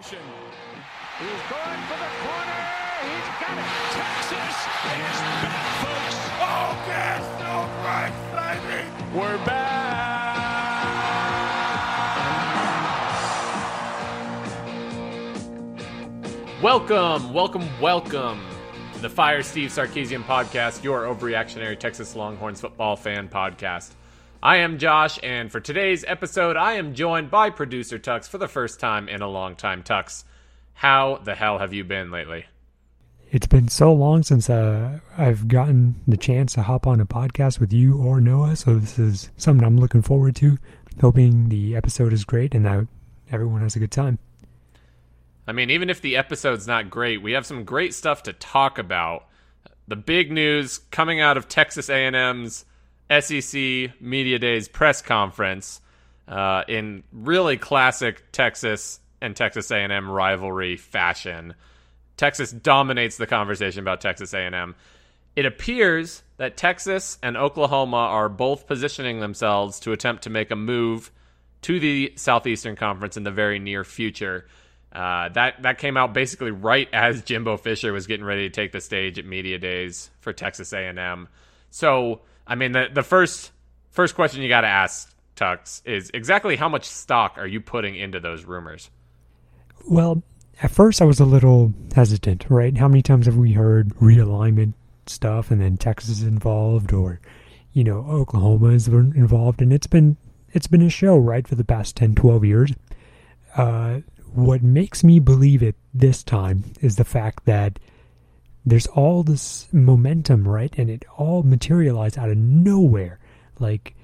He's going for the corner. He's got it. Texas is back, folks. Oh, baby. Oh, We're back. Welcome, welcome, welcome to the Fire Steve Sarkisian podcast, your overreactionary Texas Longhorns football fan podcast. I am Josh, and for today's episode, I am joined by producer Tux for the first time in a long time. Tux, how the hell have you been lately? It's been so long since uh, I've gotten the chance to hop on a podcast with you or Noah, so this is something I'm looking forward to. Hoping the episode is great and that everyone has a good time. I mean, even if the episode's not great, we have some great stuff to talk about. The big news coming out of Texas A&M's SEC Media Days press conference uh, in really classic Texas and Texas A&M rivalry fashion. Texas dominates the conversation about Texas A&M. It appears that Texas and Oklahoma are both positioning themselves to attempt to make a move to the Southeastern Conference in the very near future. Uh, that that came out basically right as Jimbo Fisher was getting ready to take the stage at media days for Texas A&M. So, I mean, the the first first question you got to ask Tux is exactly how much stock are you putting into those rumors? Well, at first I was a little hesitant, right? How many times have we heard realignment stuff and then Texas is involved or you know, Oklahoma is involved and it's been it's been a show, right, for the past 10, 12 years. Uh, what makes me believe it this time is the fact that there's all this momentum, right? And it all materialized out of nowhere. Like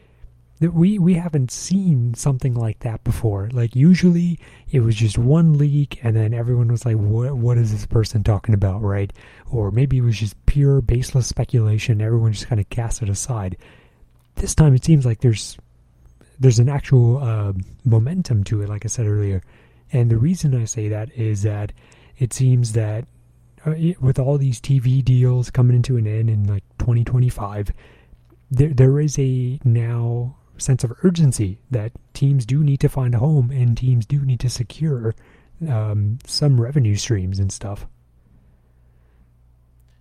we we haven't seen something like that before. Like usually it was just one leak and then everyone was like what what is this person talking about, right? Or maybe it was just pure baseless speculation. Everyone just kind of cast it aside. This time it seems like there's there's an actual uh, momentum to it like I said earlier. And the reason I say that is that it seems that with all these TV deals coming into an end in like 2025, there there is a now sense of urgency that teams do need to find a home and teams do need to secure um, some revenue streams and stuff.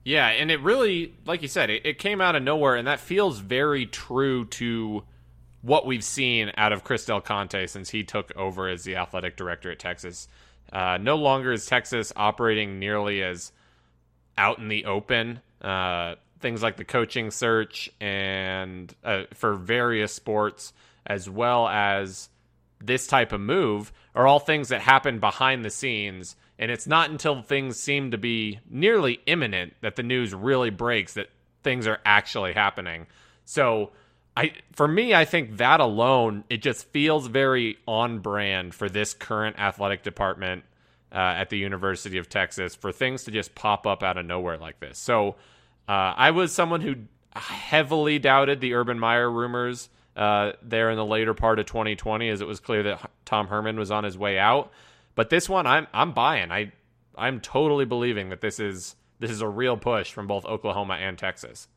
Yeah, and it really, like you said, it, it came out of nowhere, and that feels very true to what we've seen out of Chris Del Conte since he took over as the athletic director at Texas. Uh, no longer is Texas operating nearly as out in the open. Uh, things like the coaching search and uh, for various sports, as well as this type of move, are all things that happen behind the scenes. And it's not until things seem to be nearly imminent that the news really breaks that things are actually happening. So I for me, I think that alone it just feels very on brand for this current athletic department uh, at the University of Texas for things to just pop up out of nowhere like this. So uh, I was someone who heavily doubted the Urban Meyer rumors uh, there in the later part of 2020, as it was clear that Tom Herman was on his way out. But this one, I'm I'm buying. I I'm totally believing that this is this is a real push from both Oklahoma and Texas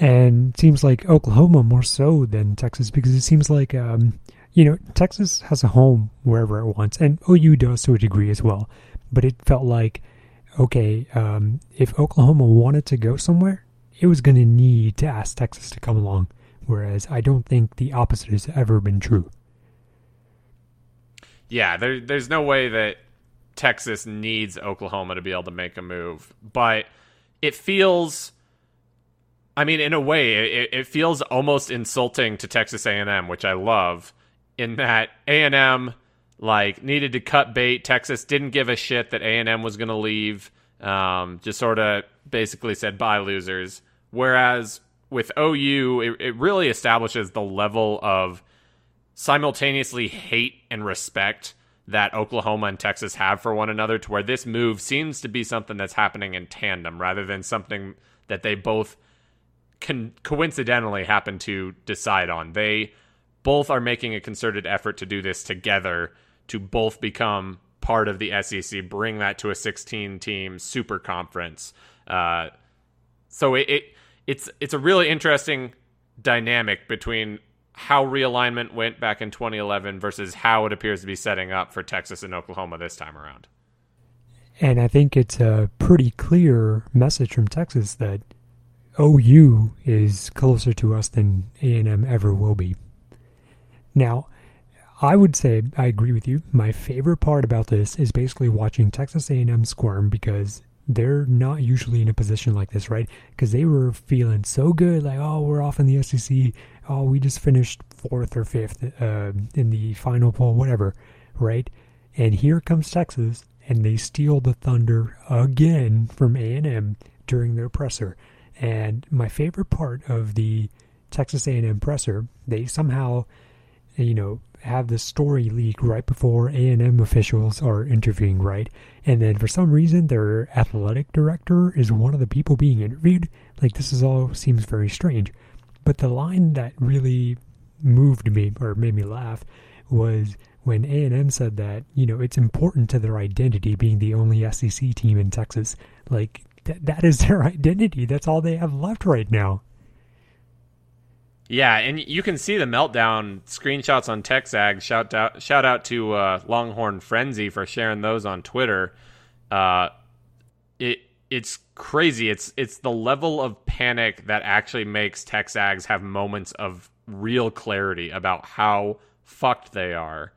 and seems like Oklahoma more so than Texas because it seems like um, you know Texas has a home wherever it wants, and OU does to a degree as well. But it felt like okay, um, if Oklahoma wanted to go somewhere, it was going to need to ask Texas to come along. Whereas I don't think the opposite has ever been true. Yeah, there, there's no way that Texas needs Oklahoma to be able to make a move, but it feels I mean, in a way, it, it feels almost insulting to Texas A&M, which I love, in that A&M like needed to cut bait. Texas didn't give a shit that A&M was going to leave. Um, just sort of basically said bye losers. Whereas with OU, it, it really establishes the level of simultaneously hate and respect that Oklahoma and Texas have for one another to where this move seems to be something that's happening in tandem rather than something that they both con- coincidentally happen to decide on. They both are making a concerted effort to do this together to both become part of the SEC, bring that to a 16 team super conference. Uh, so it, it it's it's a really interesting dynamic between how realignment went back in 2011 versus how it appears to be setting up for Texas and Oklahoma this time around. And I think it's a pretty clear message from Texas that OU is closer to us than A&M ever will be. Now, I would say I agree with you. My favorite part about this is basically watching Texas A&M squirm because they're not usually in a position like this, right? Because they were feeling so good, like, oh, we're off in the SEC. Oh, we just finished fourth or fifth uh, in the final poll, whatever, right? And here comes Texas, and they steal the thunder again from A&M during their presser. And my favorite part of the Texas A&M presser, they somehow, you know, have the story leak right before A&M officials are interviewing, right? And then for some reason, their athletic director is one of the people being interviewed. Like this is all seems very strange. But the line that really moved me or made me laugh was when A&M said that, you know, it's important to their identity being the only SEC team in Texas. Like th- that is their identity. That's all they have left right now. Yeah, and you can see the meltdown screenshots on TexAg. Shout out, shout out to uh, Longhorn Frenzy for sharing those on Twitter. Uh, it it's crazy. It's it's the level of panic that actually makes TexAgs have moments of real clarity about how fucked they are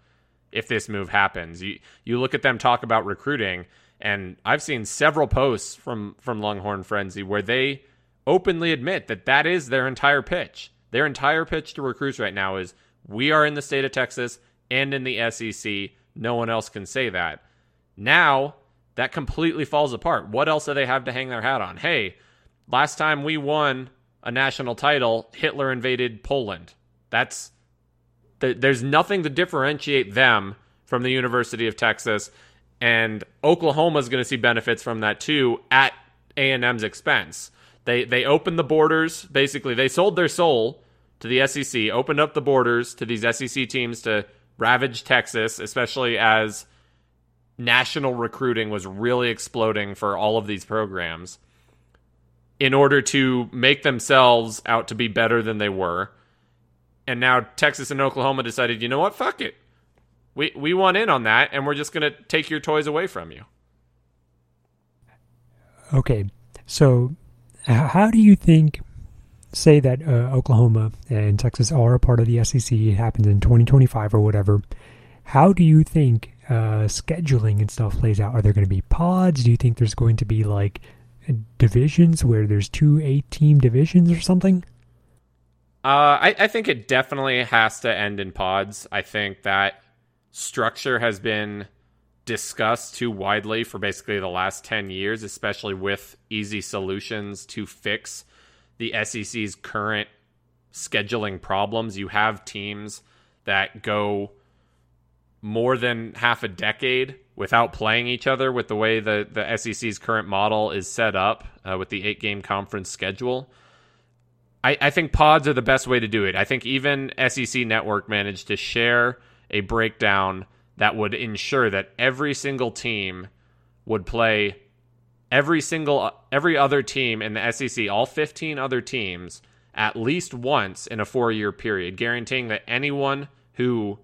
if this move happens. You you look at them talk about recruiting, and I've seen several posts from from Longhorn Frenzy where they openly admit that that is their entire pitch their entire pitch to recruits right now is we are in the state of Texas and in the SEC. No one else can say that. Now, that completely falls apart. What else do they have to hang their hat on? Hey, last time we won a national title, Hitler invaded Poland. That's there's nothing to differentiate them from the University of Texas and Oklahoma is going to see benefits from that too at A&M's expense. They they opened the borders, basically they sold their soul to the SEC, opened up the borders to these SEC teams to ravage Texas, especially as national recruiting was really exploding for all of these programs in order to make themselves out to be better than they were. And now Texas and Oklahoma decided, you know what, fuck it. We we want in on that and we're just going to take your toys away from you. Okay. So how do you think say that uh, Oklahoma and Texas are a part of the SEC, it happens in 2025 or whatever, how do you think uh, scheduling and stuff plays out? Are there going to be pods? Do you think there's going to be like divisions where there's two eight team divisions or something? Uh, I, I think it definitely has to end in pods. I think that structure has been discussed too widely for basically the last 10 years, especially with easy solutions to fix the SEC's current scheduling problems. You have teams that go more than half a decade without playing each other with the way the, the SEC's current model is set up uh, with the eight game conference schedule. I, I think pods are the best way to do it. I think even SEC Network managed to share a breakdown that would ensure that every single team would play every single every other team in the SEC, all 15 other teams at least once in a 4-year period, guaranteeing that anyone who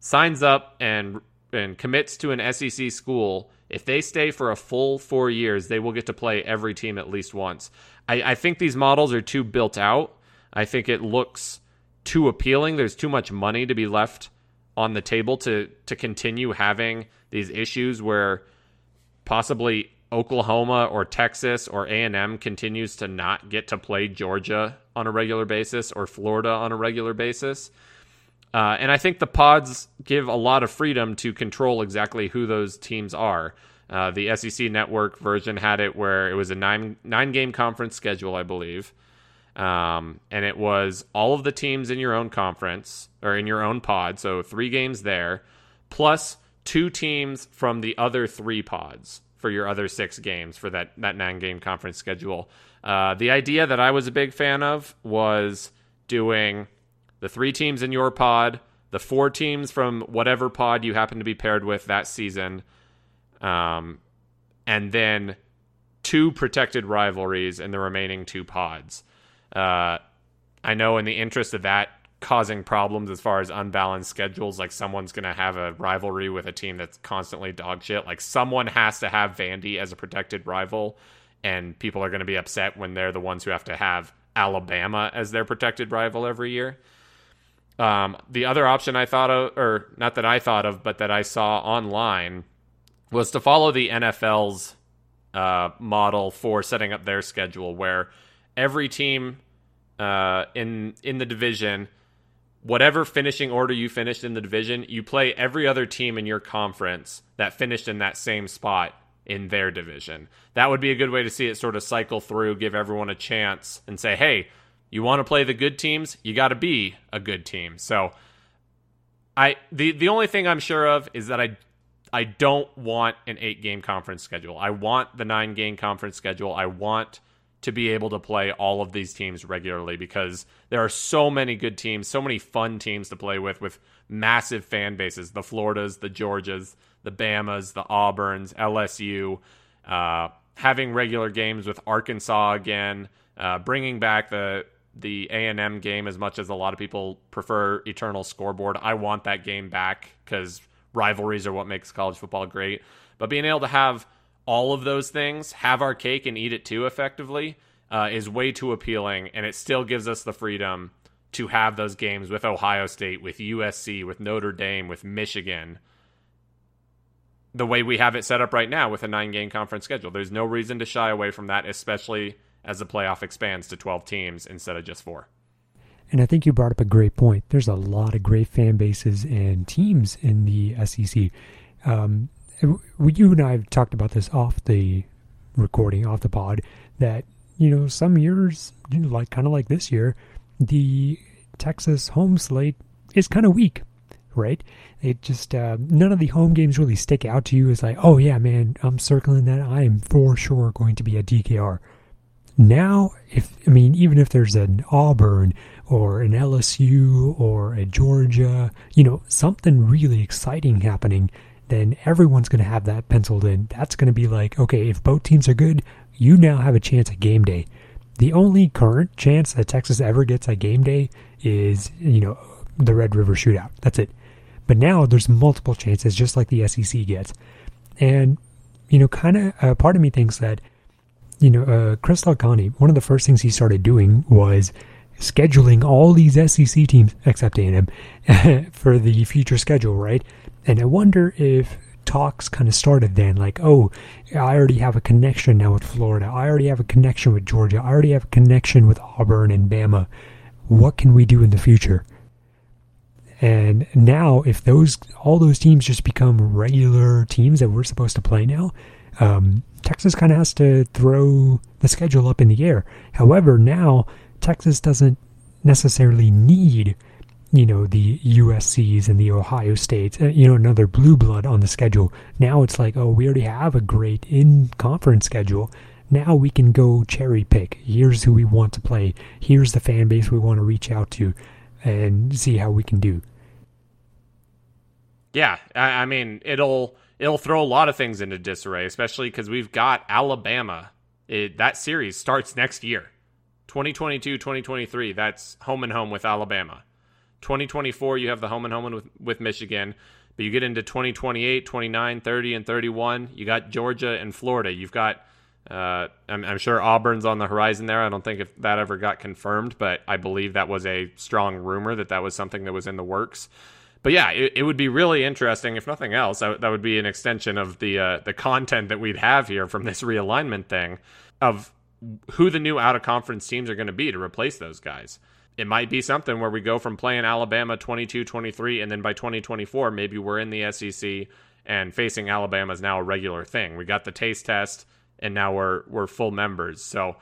signs up and and commits to an SEC school, if they stay for a full 4 years, they will get to play every team at least once. I, I think these models are too built out. I think it looks too appealing. There's too much money to be left on the table to to continue having these issues where possibly Oklahoma or Texas or A&M continues to not get to play Georgia on a regular basis or Florida on a regular basis. Uh, and I think the pods give a lot of freedom to control exactly who those teams are. Uh, the SEC network version had it where it was a nine nine game conference schedule, I believe, um, and it was all of the teams in your own conference or in your own pod, so three games there, plus two teams from the other three pods for your other six games for that that nine game conference schedule. Uh, the idea that I was a big fan of was doing the three teams in your pod, the four teams from whatever pod you happen to be paired with that season, um, and then two protected rivalries in the remaining two pods. Uh, I know, in the interest of that causing problems as far as unbalanced schedules. Like someone's going to have a rivalry with a team that's constantly dog shit. Like someone has to have Vandy as a protected rival, and people are going to be upset when they're the ones who have to have Alabama as their protected rival every year. Um, the other option I thought of, or not that I thought of, but that I saw online, was to follow the NFL's uh, model for setting up their schedule, where every team uh, in in the division, whatever finishing order you finished in the division, you play every other team in your conference that finished in that same spot in their division. That would be a good way to see it sort of cycle through, give everyone a chance, and say, hey, you want to play the good teams, you got to be a good team. So, I the the only thing I'm sure of is that I I don't want an eight game conference schedule. I want the nine game conference schedule. I want to be able to play all of these teams regularly because there are so many good teams, so many fun teams to play with, with massive fan bases. The Floridas, the Georgias, the Bamas, the Auburns, LSU, uh, having regular games with Arkansas again, uh, bringing back the the A and M game as much as a lot of people prefer Eternal Scoreboard. I want that game back because rivalries are what makes college football great. But being able to have all of those things, have our cake and eat it too effectively, uh, is way too appealing. And it still gives us the freedom to have those games with Ohio State, with USC, with Notre Dame, with Michigan. The way we have it set up right now with a nine game conference schedule. There's no reason to shy away from that, especially as the playoff expands to 12 teams instead of just four. And I think you brought up a great point. There's a lot of great fan bases and teams in the SEC. Um, you and I have talked about this off the recording, off the pod, that, you know, some years, like kind of like this year, the Texas home slate is kind of weak, right? It just, uh, none of the home games really stick out to you as like, oh yeah, man, I'm circling that. I am for sure going to be a DKR. Now, if, I mean, even if there's an Auburn or an LSU or a Georgia, you know, something really exciting happening, then everyone's going to have that penciled in. That's going to be like, okay, if both teams are good, you now have a chance at game day. The only current chance that Texas ever gets at game day is, you know, the Red River Shootout. That's it. But now there's multiple chances, just like the SEC gets. And, you know, kind of uh, part of me thinks that, you know, uh, Chris Del one of the first things he started doing was scheduling all these SEC teams, except A&M, for the future schedule, right? And I wonder if talks kind of started then, like, oh, I already have a connection now with Florida. I already have a connection with Georgia. I already have a connection with Auburn and Bama. What can we do in the future? And now, if those all those teams just become regular teams that we're supposed to play now, um, Texas kind of has to throw the schedule up in the air. However, now Texas doesn't necessarily need, you know, the USCs and the Ohio States, uh, you know, another blue blood on the schedule. Now it's like, oh, we already have a great in conference schedule. Now we can go cherry pick. Here's who we want to play. Here's the fan base we want to reach out to and see how we can do. Yeah, I, mean, it'll it'll throw a lot of things into disarray, especially because we've got Alabama. It, that series starts next year. 2022, 2023, that's home and home with Alabama. 2024, you have the home and home with, with Michigan. But you get into 2028, 29, 30, and 31, you got Georgia and Florida. You've got, uh, I'm, I'm, sure Auburn's on the horizon there. I don't think if that ever got confirmed, but I believe that was a strong rumor that that was something that was in the works. But yeah, it, it would be really interesting. If nothing else, that, that would be an extension of the uh, the content that we'd have here from this realignment thing of who the new out of conference teams are going to be to replace those guys. It might be something where we go from playing Alabama 22 23, and then by 2024, maybe we're in the SEC and facing Alabama is now a regular thing. We got the taste test, and now we're, we're full members. So,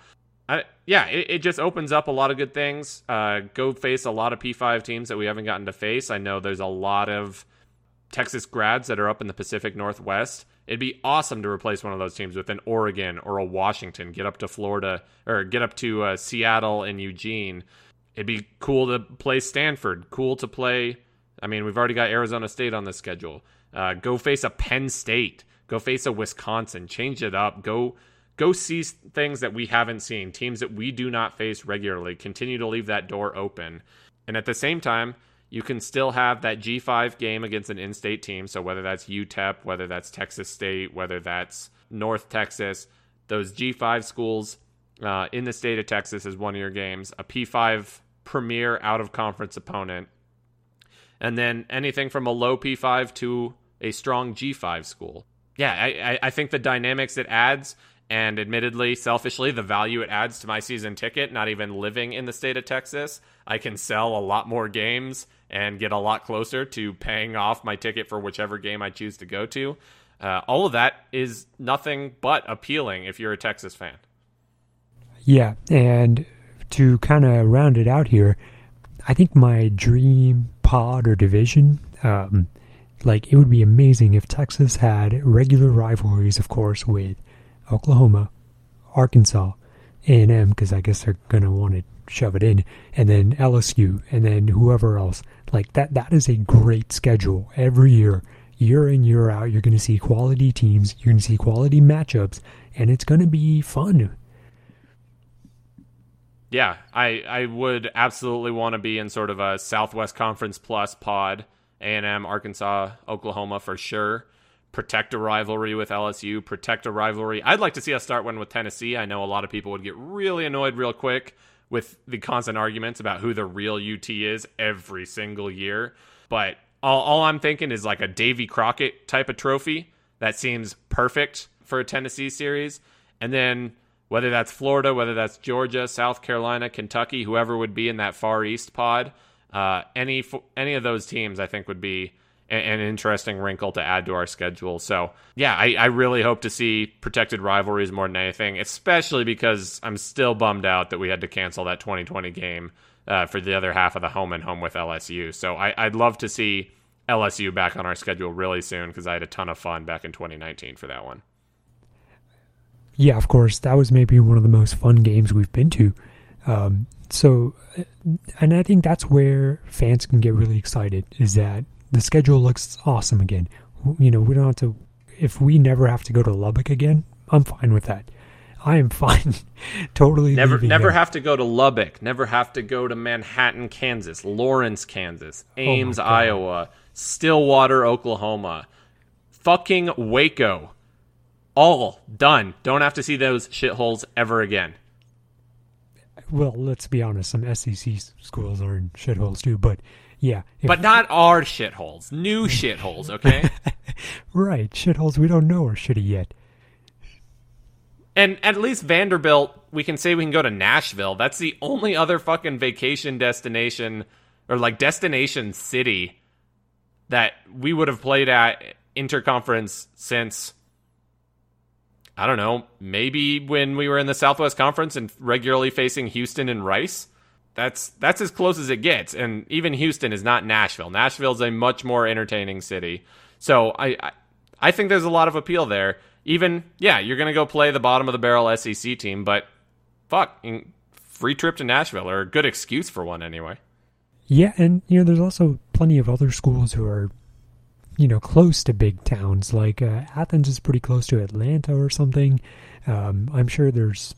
I, yeah, it, it, just opens up a lot of good things. Uh, go face a lot of P5 teams that we haven't gotten to face. I know there's a lot of Texas grads that are up in the Pacific Northwest It'd be awesome to replace one of those teams with an Oregon or a Washington, get up to Florida or get up to uh, Seattle and Eugene. It'd be cool to play Stanford, cool to play. I mean, we've already got Arizona State on the schedule. Uh, go face a Penn State, go face a Wisconsin, change it up. Go go see things that we haven't seen, teams that we do not face regularly. Continue to leave that door open And at the same time, you can still have that G5 game against an in state team. So whether that's UTEP, whether that's Texas State, whether that's North Texas, those G5 schools uh, in the state of Texas is one of your games, a P5 premier out of conference opponent, and then anything from a low P5 to a strong G5 school. Yeah, I, I think the dynamics it adds, and admittedly, selfishly, the value it adds to my season ticket, not even living in the state of Texas, I can sell a lot more games and get a lot closer to paying off my ticket for whichever game I choose to go to. Uh, all of that is nothing but appealing if you're a Texas fan. Yeah, and to kind of round it out here, I think my dream pod or division, um, like it would be amazing if Texas had regular rivalries, of course, with Oklahoma, Arkansas, A&M, because I guess they're gonna want to shove it in, and then LSU, and then whoever else. Like that, that is a great schedule every year, year in year out. You're gonna see quality teams, you're gonna see quality matchups, and it's gonna be fun yeah, I I would absolutely want to be in sort of a Southwest Conference Plus pod, A and M, Arkansas, Oklahoma for sure. Protect a rivalry with LSU. Protect a rivalry. I'd like to see us start one with Tennessee. I know a lot of people would get really annoyed real quick with the constant arguments about who the real UT is every single year. But all, all I'm thinking is like a Davy Crockett type of trophy that seems perfect for a Tennessee series. And then whether that's Florida, whether that's Georgia, South Carolina, Kentucky, whoever would be in that Far East pod, uh, any any of those teams, I think, would be a, an interesting wrinkle to add to our schedule. So, yeah, I, I really hope to see protected rivalries more than anything, especially because I'm still bummed out that we had to cancel that 2020 game uh, for the other half of the home and home with LSU. So, I, I'd love to see LSU back on our schedule really soon because I had a ton of fun back in 2019 for that one yeah, of course, that was maybe one of the most fun games we've been to. Um, so, and I think that's where fans can get really excited is that the schedule looks awesome again. You know, we don't have to, if we never have to go to Lubbock again, I'm fine with that. I am fine. totally. Never, never have to go to Lubbock. Never have to go to Manhattan, Kansas, Lawrence, Kansas, oh Ames, oh Iowa, Stillwater, Oklahoma, fucking Waco. All done. Don't have to see those shitholes ever again. Well, let's be honest. Some SEC schools are in shitholes too, but yeah. If, but not our shitholes. New shitholes, okay? right. Shitholes we don't know are shitty yet. And at least Vanderbilt, we can say we can go to Nashville. That's the only other fucking vacation destination or like destination city that we would have played at interconference since I don't know, maybe when we were in the Southwest Conference and regularly facing Houston and Rice. That's that's as close as it gets, and even Houston is not Nashville. Nashville is a much more entertaining city, so I, I I think there's a lot of appeal there. Even yeah, you're gonna go play the bottom of the barrel SEC team, but fuck, free trip to Nashville or a good excuse for one anyway. Yeah, and you know, there's also plenty of other schools who are you know, close to big towns. Like uh, Athens is pretty close to Atlanta or something. Um, I'm sure there's,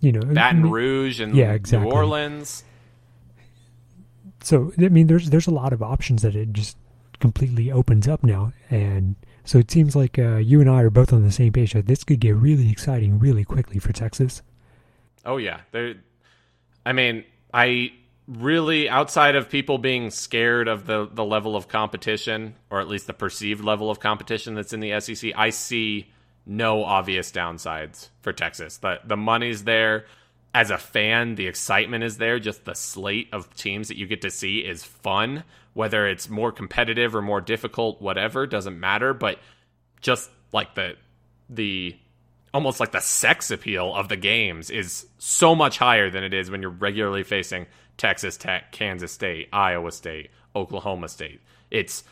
you know, Baton Rouge and yeah, exactly. New Orleans. So I mean, there's there's a lot of options that it just completely opens up now, and so it seems like uh, you and I are both on the same page that this could get really exciting really quickly for Texas. Oh yeah, there. I mean, I really outside of people being scared of the the level of competition or at least the perceived level of competition that's in the SEC, I see no obvious downsides for Texas. The the money's there. As a fan, the excitement is there. Just the slate of teams that you get to see is fun. Whether it's more competitive or more difficult, whatever, doesn't matter. But just like the the almost like the sex appeal of the games is so much higher than it is when you're regularly facing Texas Tech, Kansas State, Iowa State, Oklahoma State. It's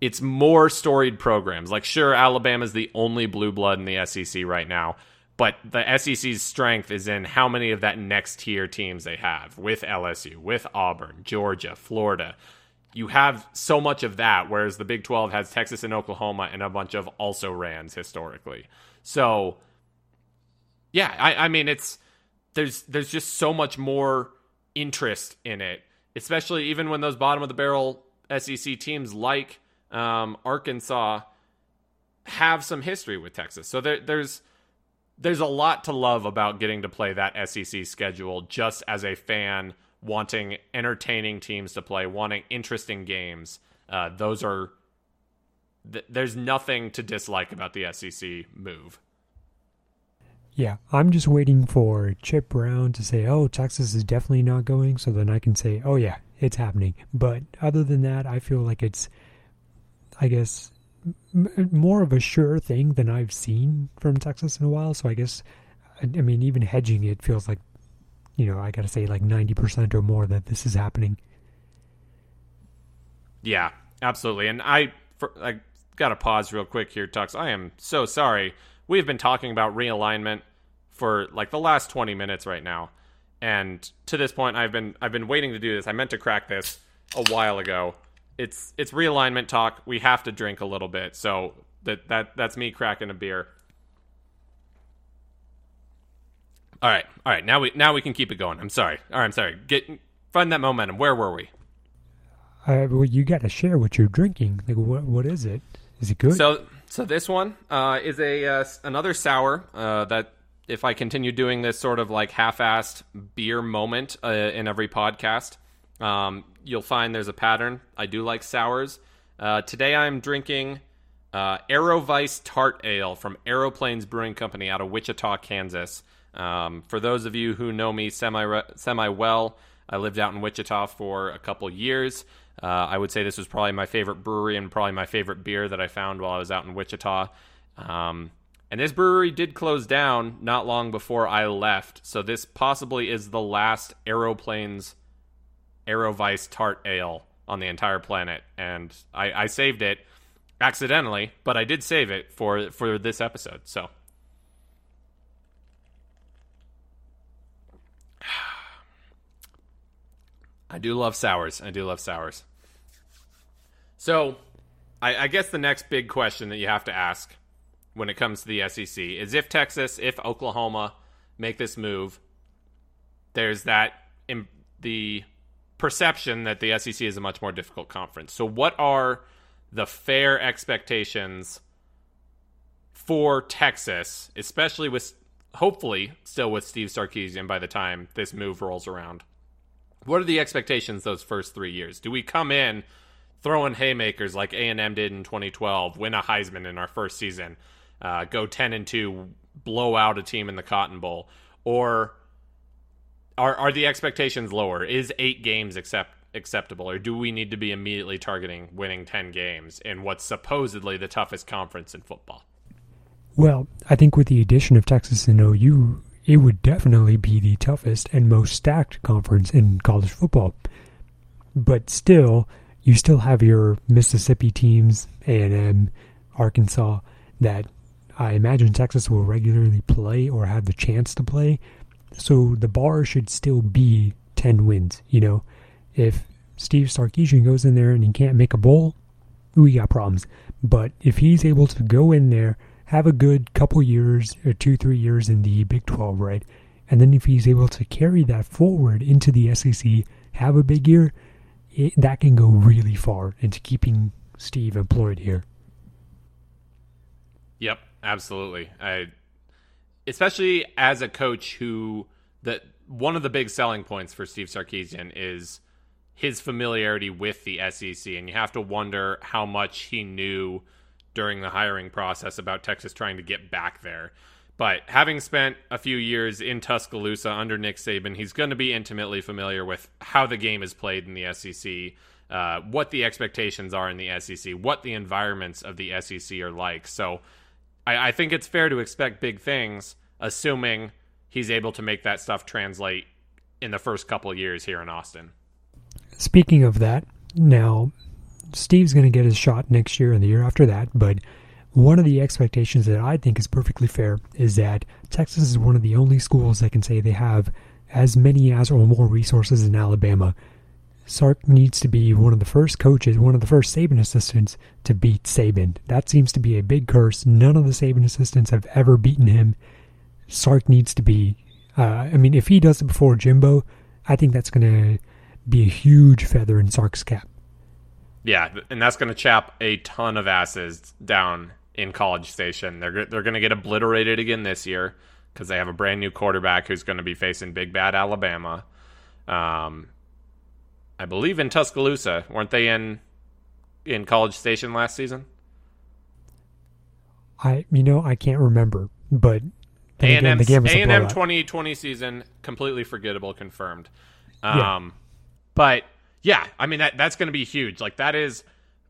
it's more storied programs. Like sure, Alabama's the only blue blood in the SEC right now, but the SEC's strength is in how many of that next tier teams they have with LSU, with Auburn, Georgia, Florida. You have so much of that, whereas the Big 12 has Texas and Oklahoma and a bunch of also rans historically. So, yeah, I, I mean, it's there's there's just so much more interest in it. especially even when those bottom of the barrel SEC teams like um, Arkansas have some history with Texas. So there, there's there's a lot to love about getting to play that SEC schedule just as a fan wanting entertaining teams to play, wanting interesting games. Uh, those are th- there's nothing to dislike about the SEC move. Yeah, I'm just waiting for Chip Brown to say, "Oh, Texas is definitely not going," so then I can say, "Oh yeah, it's happening." But other than that, I feel like it's, I guess, m- more of a sure thing than I've seen from Texas in a while. So I guess, I mean, even hedging it feels like, you know, I got to say like ninety percent or more that this is happening. Yeah, absolutely. And I, for, I got to pause real quick here, Tux. I am so sorry we've been talking about realignment for like the last 20 minutes right now. And to this point I've been I've been waiting to do this. I meant to crack this a while ago. It's it's realignment talk. We have to drink a little bit. So that that that's me cracking a beer. All right. All right. Now we now we can keep it going. I'm sorry. All right, I'm sorry. Get find that momentum. Where were we? Uh, well, you got to share what you're drinking. Like, what what is it? Is it good? So so this one uh, is a uh, another sour uh, that if I continue doing this sort of like half-assed beer moment uh, in every podcast, um, you'll find there's a pattern. I do like sours. Uh, today I'm drinking uh, Aerovice Tart Ale from Aero Plains Brewing Company out of Wichita, Kansas. Um, for those of you who know me semi semi well, I lived out in Wichita for a couple years. Uh, I would say this was probably my favorite brewery and probably my favorite beer that I found while I was out in Wichita. Um, and this brewery did close down not long before I left, so this possibly is the last Aero Plains Aerovice Tart Ale on the entire planet. And I, I saved it accidentally, but I did save it for for this episode. So. I do love sours. I do love sours. So, I, I, guess the next big question that you have to ask when it comes to the SEC is if Texas, if Oklahoma make this move, there's that in the perception that the SEC is a much more difficult conference. So, what are the fair expectations for Texas, especially with hopefully still with Steve Sarkisian by the time this move rolls around? What are the expectations those first three years? Do we come in throwing haymakers like A and M did in 2012, win a Heisman in our first season, uh, go 10 and two, blow out a team in the Cotton Bowl, or are are the expectations lower? Is eight games accept acceptable, or do we need to be immediately targeting winning 10 games in what's supposedly the toughest conference in football? Well, I think with the addition of Texas and OU, it would definitely be the toughest and most stacked conference in college football. But still, you still have your Mississippi teams, A&M, Arkansas, that I imagine Texas will regularly play or have the chance to play. So the bar should still be 10 wins, you know. If Steve Sarkisian goes in there and he can't make a bowl, we got problems. But if he's able to go in there, have a good couple years or two, three years in the Big 12, right? And then if he's able to carry that forward into the SEC, have a big year, it, that can go really far into keeping Steve employed here. Yep, absolutely. I, especially as a coach who that one of the big selling points for Steve Sarkisian is his familiarity with the SEC, and you have to wonder how much he knew during the hiring process about Texas trying to get back there. But having spent a few years in Tuscaloosa under Nick Saban, he's going to be intimately familiar with how the game is played in the SEC, uh, what the expectations are in the SEC, what the environments of the SEC are like. So I, I think it's fair to expect big things, assuming he's able to make that stuff translate in the first couple years here in Austin. Speaking of that, now Steve's going to get his shot next year and the year after that, but one of the expectations that I think is perfectly fair is that Texas is one of the only schools that can say they have as many as or more resources in Alabama. Sark needs to be one of the first coaches, one of the first Saban assistants to beat Saban. That seems to be a big curse. None of the Saban assistants have ever beaten him. Sark needs to be. Uh, I mean, if he does it before Jimbo, I think that's going to be a huge feather in Sark's cap. Yeah, and that's going to chap a ton of asses down in College Station. They're they're going to get obliterated again this year because they have a brand new quarterback who's going to be facing big bad Alabama. Um, I believe in Tuscaloosa, weren't they in in College Station last season? I you know I can't remember, but A and M A and M twenty twenty season completely forgettable, confirmed. Um, yeah. but yeah, I mean that that's going to be huge. Like that is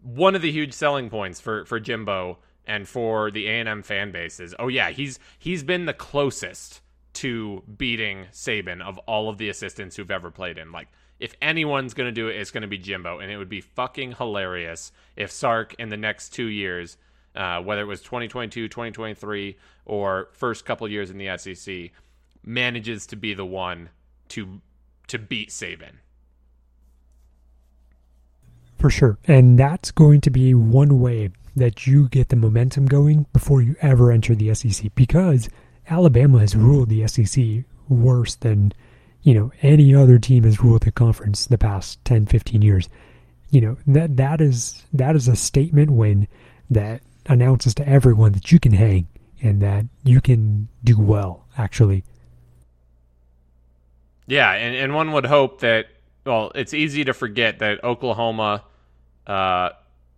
one of the huge selling points for for Jimbo and for the A and M fan bases. Oh yeah, he's he's been the closest to beating Saban of all of the assistants who've ever played him. Like if anyone's going to do it, it's going to be Jimbo, and it would be fucking hilarious if Sark in the next two years uh, whether it was 2022, 2023, or first couple years in the SEC, manages to be the one to to beat Saban. For sure. And that's going to be one way that you get the momentum going before you ever enter the SEC because Alabama has ruled the SEC worse than, you know, any other team has ruled the conference the past 10, 15 years. You know, that that is that is a statement win that announces to everyone that you can hang and that you can do well, actually. Yeah, and, and one would hope that, well, it's easy to forget that Oklahoma, uh,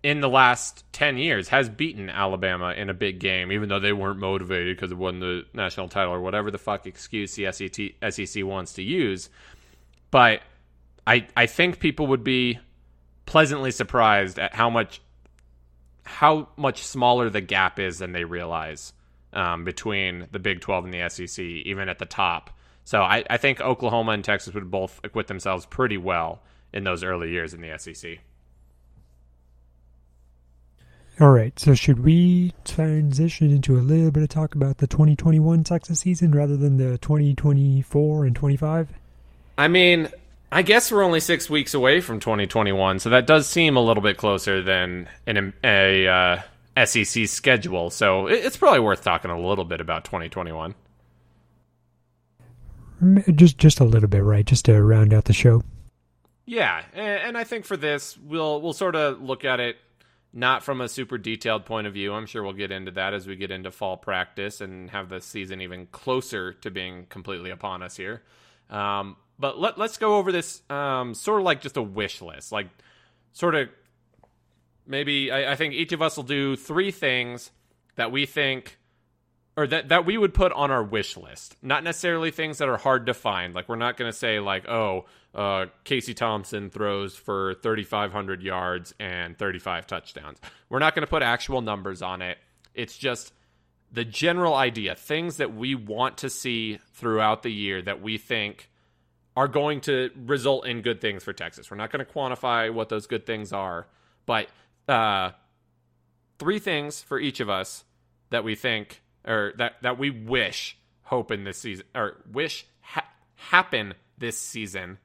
in the last 10 years, has beaten Alabama in a big game, even though they weren't motivated because it wasn't the national title or whatever the fuck excuse the SEC, SEC wants to use. But I, I think people would be pleasantly surprised at how much how much smaller the gap is than they realize um, between the Big 12 and the SEC, even at the top. So I, I, think Oklahoma and Texas would both acquit themselves pretty well in those early years in the SEC. All right, so should we transition into a little bit of talk about the 2021 Texas season rather than the 2024 and 25? I mean, I guess we're only six weeks away from 2021, so that does seem a little bit closer than an, a uh, SEC schedule. So it's probably worth talking a little bit about 2021. Just just a little bit, right? Just to round out the show. Yeah, and I think for this, we'll we'll sort of look at it not from a super detailed point of view. I'm sure we'll get into that as we get into fall practice and have the season even closer to being completely upon us here. Um, but let, let's go over this um, sort of like just a wish list. Like, sort of maybe I, I think each of us will do three things that we think or that, that we would put on our wish list. Not necessarily things that are hard to find. Like, we're not going to say, like, oh, uh, Casey Thompson throws for 3,500 yards and 35 touchdowns. We're not going to put actual numbers on it. It's just the general idea, things that we want to see throughout the year that we think are going to result in good things for Texas. We're not going to quantify what those good things are, but uh, three things for each of us that we think or that that we wish hope in this season or wish ha- happen this season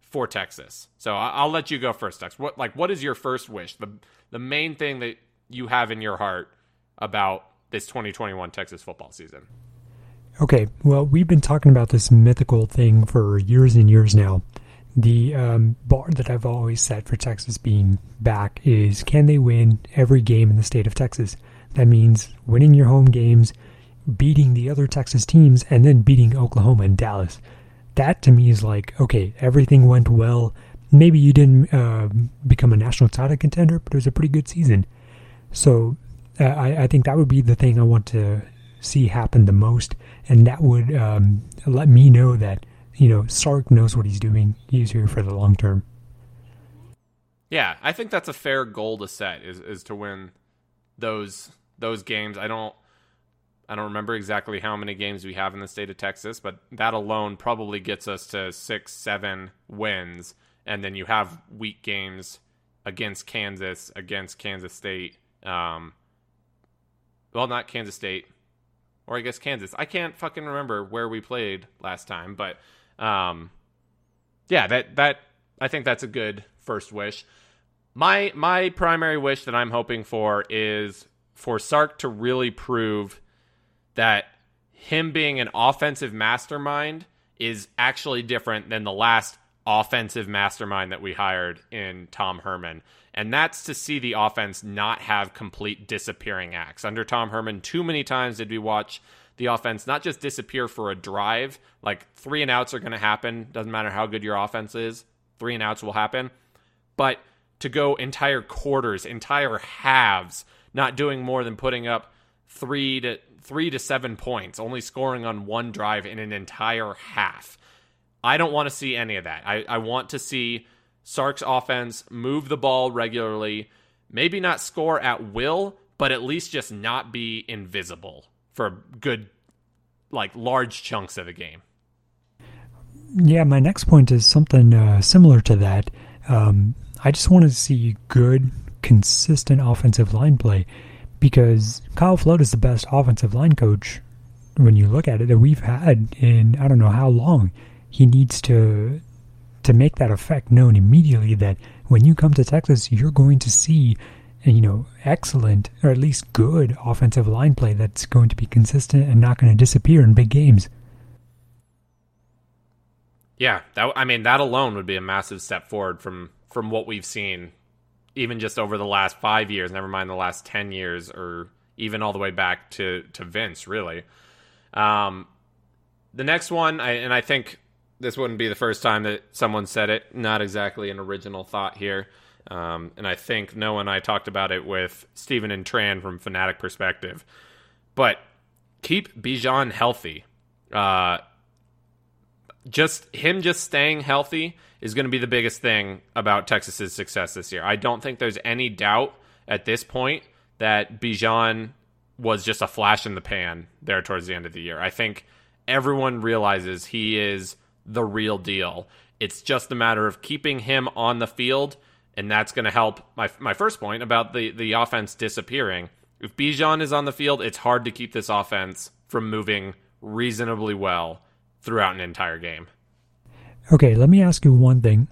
for Texas. So I- will let you go first, Tex. What like what is your first wish? The the main thing that you have in your heart about this 2021 Texas football season. Okay, well, we've been talking about this mythical thing for years and years now. The um, bar that I've always set for Texas being back is can they win every game in the state of Texas? That means winning your home games, beating the other Texas teams, and then beating Oklahoma and Dallas. That to me is like, okay, everything went well. Maybe you didn't uh, become a national title contender, but it was a pretty good season. So uh, I, I think that would be the thing I want to see happen the most, and that would um, let me know that you know Sark knows what he's doing. He's here for the long term. Yeah, I think that's a fair goal to set is is to win those those games. I don't I don't remember exactly how many games we have in the state of Texas, but that alone probably gets us to six, seven wins, and then you have weak games against Kansas, against Kansas State. Um, well, not Kansas State, or I guess Kansas. I can't fucking remember where we played last time, but um, yeah, that that I think that's a good first wish. My my primary wish that I'm hoping for is for Sark to really prove that him being an offensive mastermind is actually different than the last offensive mastermind that we hired in Tom Herman. And that's to see the offense not have complete disappearing acts. Under Tom Herman, too many times did we watch the offense not just disappear for a drive, like three and outs are going to happen. Doesn't matter how good your offense is, three and outs will happen. But to go entire quarters, entire halves, not doing more than putting up three to three to seven points, only scoring on one drive in an entire half. I don't want to see any of that. I, I want to see Sark's offense move the ball regularly, maybe not score at will, but at least just not be invisible for good, like large chunks of the game. Yeah, my next point is something uh, similar to that. Um, I just want to see good, consistent offensive line play because Kyle Flood is the best offensive line coach when you look at it that we've had in I don't know how long. He needs to to make that effect known immediately that when you come to Texas, you're going to see you know excellent or at least good offensive line play that's going to be consistent and not going to disappear in big games. Yeah, that I mean that alone would be a massive step forward from from what we've seen even just over the last five years, never mind the last 10 years, or even all the way back to, to Vince, really. Um, the next one, I, and I think this wouldn't be the first time that someone said it, not exactly an original thought here. Um, and I think Noah and I talked about it with Stephen and Tran from Fanatic Perspective. But keep Bijan healthy. Uh, just him just staying healthy is going to be the biggest thing about Texas's success this year. I don't think there's any doubt at this point that Bijan was just a flash in the pan there towards the end of the year. I think everyone realizes he is the real deal. It's just a matter of keeping him on the field, and that's going to help my my first point about the the offense disappearing. If Bijan is on the field, it's hard to keep this offense from moving reasonably well throughout an entire game. Okay, let me ask you one thing.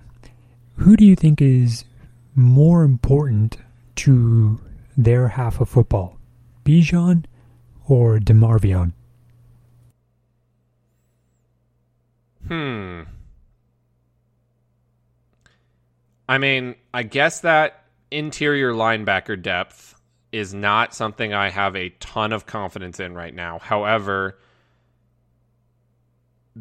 Who do you think is more important to their half of football? Bijan or DeMarvion? Hmm. I mean, I guess that interior linebacker depth is not something I have a ton of confidence in right now. However,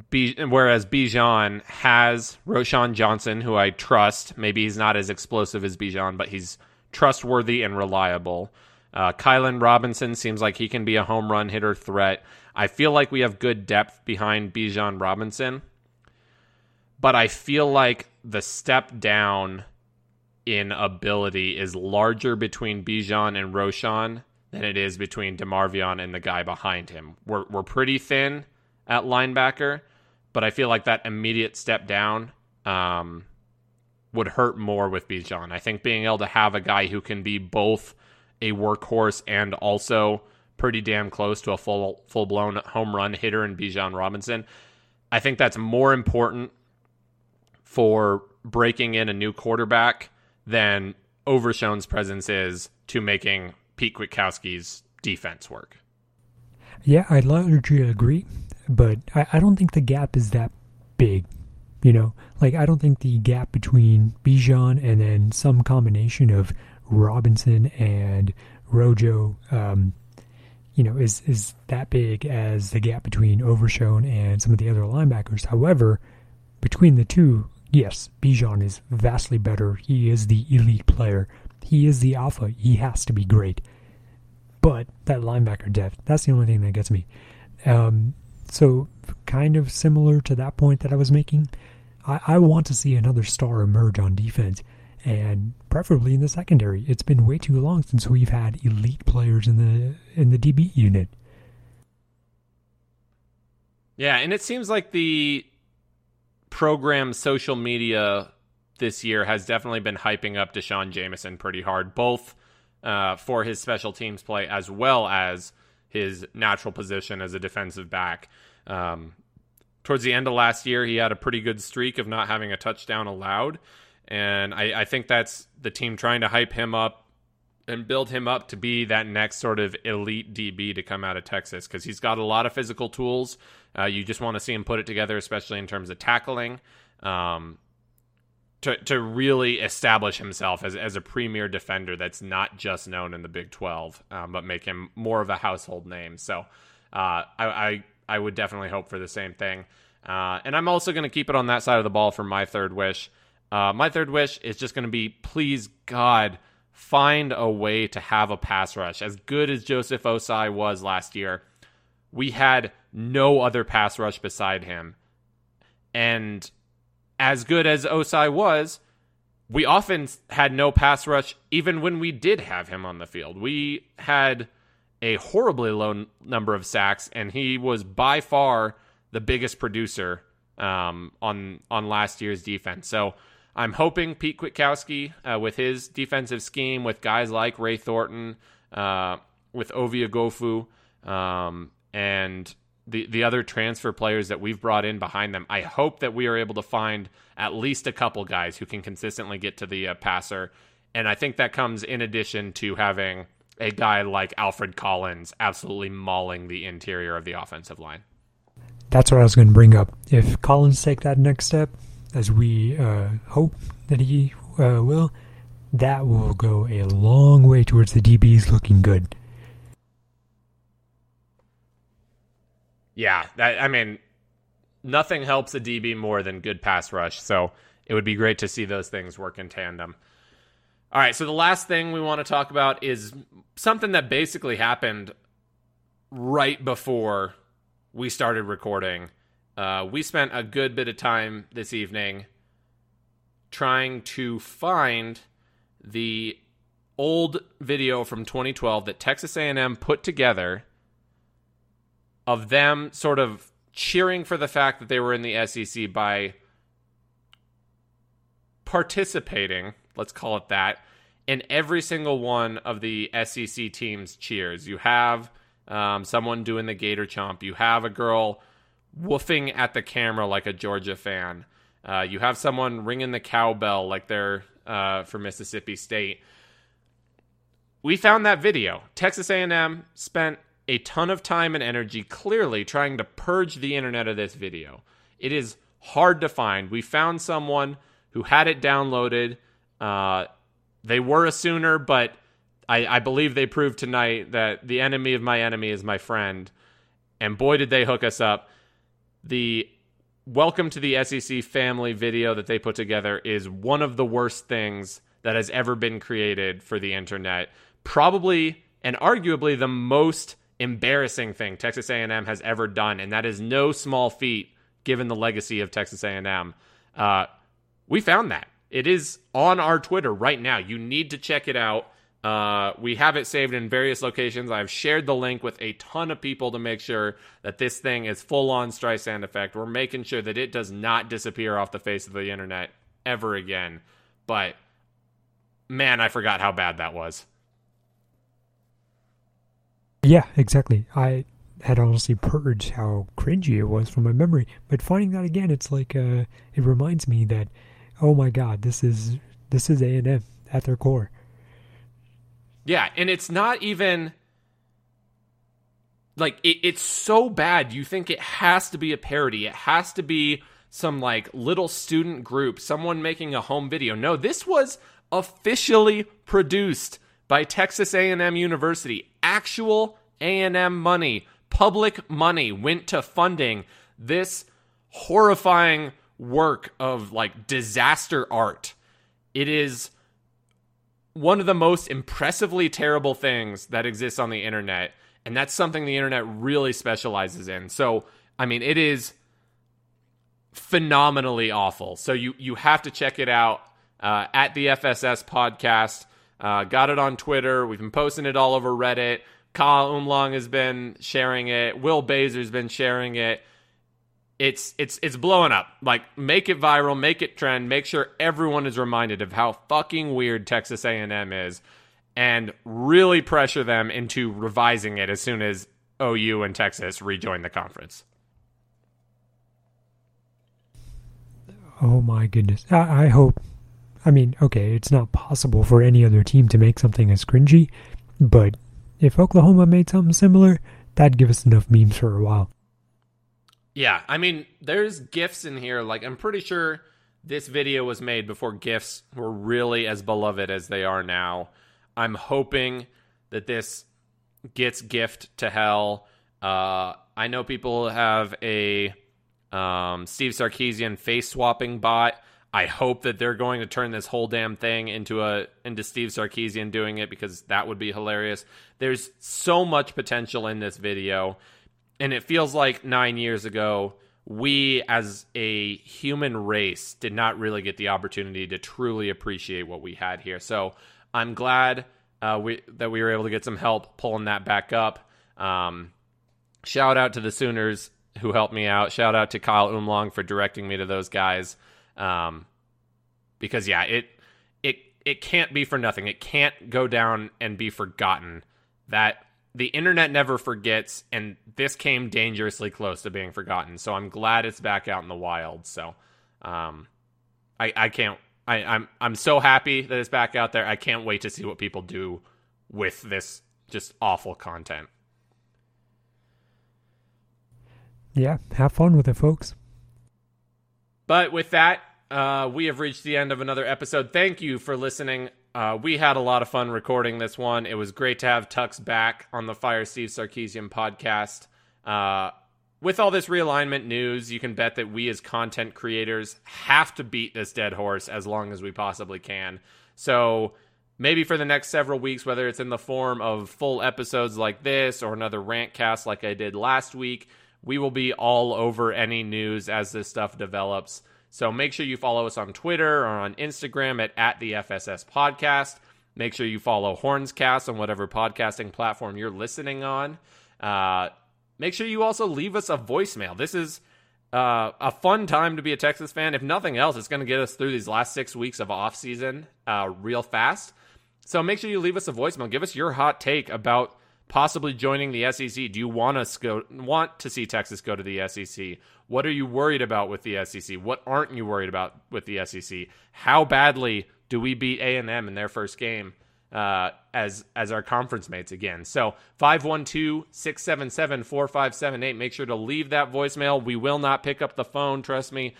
B- whereas Bijan has Roschon Johnson, who I trust. Maybe he's not as explosive as Bijan, but he's trustworthy and reliable. Uh, Keilan Robinson seems like he can be a home run hitter threat. I feel like we have good depth behind Bijan Robinson, but I feel like the step down in ability is larger between Bijan and Roschon than it is between DeMarvion and the guy behind him. We're, we're pretty thin at linebacker, but I feel like that immediate step down um, would hurt more with Bijan. I think being able to have a guy who can be both a workhorse and also pretty damn close to a full full blown home run hitter in Bijan Robinson, I think that's more important for breaking in a new quarterback than Overshown's presence is to making Pete Kwiatkowski's defense work. Yeah, I'd largely agree but I, I don't think the gap is that big. You know, like I don't think the gap between Bijan and then some combination of Robinson and Rojo, um, you know, is is that big as the gap between Overshown and some of the other linebackers. However, between the two, yes, Bijan is vastly better. He is the elite player. He is the alpha. He has to be great. But that linebacker depth, that's the only thing that gets me. Um, so, kind of similar to that point that I was making, I, I want to see another star emerge on defense, and preferably in the secondary. It's been way too long since we've had elite players in the in the DB unit. Yeah, and it seems like the program social media this year has definitely been hyping up D'Shawn Jamison pretty hard, both uh, for his special teams play as well as his natural position as a defensive back. Um, towards the end of last year, he had a pretty good streak of not having a touchdown allowed. And I, I think that's the team trying to hype him up and build him up to be that next sort of elite DB to come out of Texas because he's got a lot of physical tools. Uh, you just want to see him put it together, especially in terms of tackling. Um, to to really establish himself as as a premier defender that's not just known in the Big Twelve, um, but make him more of a household name. So uh, I, I I would definitely hope for the same thing. Uh, and I'm also going to keep it on that side of the ball for my third wish. Uh, my third wish is just going to be please God find a way to have a pass rush as good as Joseph Ossai was last year. We had no other pass rush beside him, and as good as Ossai was, we often had no pass rush even when we did have him on the field. We had a horribly low number of sacks, and he was by far the biggest producer um, on on last year's defense. So I'm hoping Pete Kwiatkowski, uh, with his defensive scheme, with guys like Ray Thornton, uh, with Ovie Oghoufo, um, and the the other transfer players that we've brought in behind them. I hope that we are able to find at least a couple guys who can consistently get to the uh, passer, and I think that comes in addition to having a guy like Alfred Collins absolutely mauling the interior of the offensive line. That's what I was going to bring up. If Collins take that next step, as we uh, hope that he uh, will, that will go a long way towards the DBs looking good. Yeah, that, I mean, nothing helps a DB more than good pass rush. So it would be great to see those things work in tandem. All right, so the last thing we want to talk about is something that basically happened right before we started recording. Uh, we spent a good bit of time this evening trying to find the old video from 2012 that Texas A&M put together of them sort of cheering for the fact that they were in the SEC by participating, let's call it that, in every single one of the SEC teams' cheers. You have um, someone doing the Gator Chomp, you have a girl woofing at the camera like a Georgia fan. Uh, you have someone ringing the cowbell like they're uh, for Mississippi State. We found that video. Texas A&M spent a ton of time and energy clearly trying to purge the internet of this video. It is hard to find. We found someone who had it downloaded. Uh, they were a Sooner, but I, I believe they proved tonight that the enemy of my enemy is my friend. And boy, did they hook us up. The welcome to the SEC family video that they put together is one of the worst things that has ever been created for the internet. Probably and arguably the most embarrassing thing Texas A&M has ever done, and that is no small feat given the legacy of Texas A&M. Uh, we found that it is on our Twitter right now. You need to check it out. Uh, we have it saved in various locations. I've shared the link with a ton of people to make sure that this thing is full on Streisand effect. We're making sure that it does not disappear off the face of the internet ever again. But man, I forgot how bad that was. Yeah, exactly. I had honestly purged how cringy it was from my memory, but finding that again, it's like uh, it reminds me that, oh my god, this is this is A and M at their core. Yeah, and it's not even like it, it's so bad. You think it has to be a parody. It has to be some like little student group, someone making a home video. No, this was officially produced by Texas A&M University. Actual A&M money, public money went to funding this horrifying work of like disaster art. It is one of the most impressively terrible things that exists on the internet, and that's something the internet really specializes in. So, I mean, it is phenomenally awful. So you you have to check it out uh, at the FSS podcast. Uh, got it on Twitter. We've been posting it all over Reddit. Kyle Umlong has been sharing it. Will Bazer's been sharing it. It's it's it's blowing up. Like make it viral, make it trend, make sure everyone is reminded of how fucking weird Texas A&M is and really pressure them into revising it as soon as OU and Texas rejoin the conference. Oh my goodness. I, I hope I mean, okay, it's not possible for any other team to make something as cringy, but if Oklahoma made something similar, that'd give us enough memes for a while. Yeah, I mean, there's gifs in here. Like, I'm pretty sure this video was made before GIFs were really as beloved as they are now. I'm hoping that this gets gift to hell. Uh, I know people have a um, Steve Sarkisian face swapping bot. I hope that they're going to turn this whole damn thing into a into Steve Sarkisian doing it because that would be hilarious. There's so much potential in this video, and it feels like nine years ago we as a human race did not really get the opportunity to truly appreciate what we had here. So I'm glad uh, we that we were able to get some help pulling that back up. Um, shout out to the Sooners who helped me out. Shout out to Kyle Umlong for directing me to those guys. Um, because yeah, it it it can't be for nothing. It can't go down and be forgotten. That the internet never forgets, and this came dangerously close to being forgotten. So I'm glad it's back out in the wild. So, um, I I can't. I, I'm I'm so happy that it's back out there. I can't wait to see what people do with this just awful content. Yeah, have fun with it, folks. But with that, uh, we have reached the end of another episode. Thank you for listening. Uh, we had a lot of fun recording this one. It was great to have Tux back on the Fire Steve Sarkisian podcast. Uh, with all this realignment news, you can bet that we as content creators have to beat this dead horse as long as we possibly can. So maybe for the next several weeks, whether it's in the form of full episodes like this or another rant cast like I did last week, we will be all over any news as this stuff develops. So make sure you follow us on Twitter or on Instagram at, at the FSS podcast. Make sure you follow Hornscast on whatever podcasting platform you're listening on. Uh, make sure you also leave us a voicemail. This is uh, a fun time to be a Texas fan. If nothing else, it's going to get us through these last six weeks of off season uh, real fast. So make sure you leave us a voicemail. Give us your hot take about possibly joining the SEC. Do you want us go want to see Texas go to the SEC? What are you worried about with the SEC? What aren't you worried about with the SEC? How badly do we beat A and M in their first game uh, as as our conference mates again? So 512-677-4578. Make sure to leave that voicemail. We will not pick up the phone. Trust me.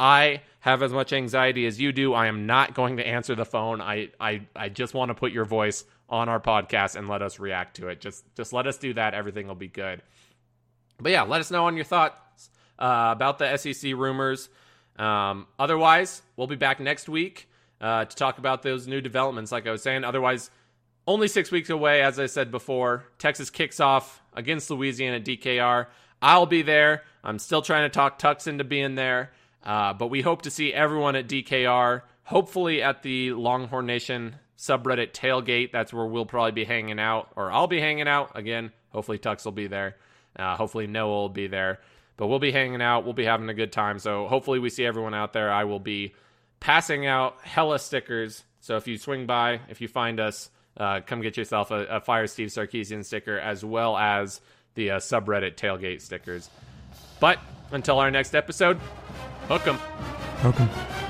I have as much anxiety as you do. I am not going to answer the phone. I I, I just want to put your voice on our podcast and let us react to it. Just just let us do that. Everything will be good. But yeah, let us know on your thoughts uh, about the SEC rumors. Um, otherwise, we'll be back next week uh, to talk about those new developments. Like I was saying, otherwise, only six weeks away. As I said before, Texas kicks off against Louisiana DKR. I'll be there. I'm still trying to talk Tux into being there. Uh, but we hope to see everyone at DKR, hopefully at the Longhorn Nation subreddit tailgate. That's where we'll probably be hanging out, or I'll be hanging out. Again, hopefully Tux will be there. Uh, hopefully Noah will be there. But we'll be hanging out. We'll be having a good time. So hopefully we see everyone out there. I will be passing out hella stickers. So if you swing by, if you find us, uh, come get yourself a, a, Fire Steve Sarkisian sticker as well as the uh, subreddit tailgate stickers. But until our next episode, hook 'em. Hook 'em.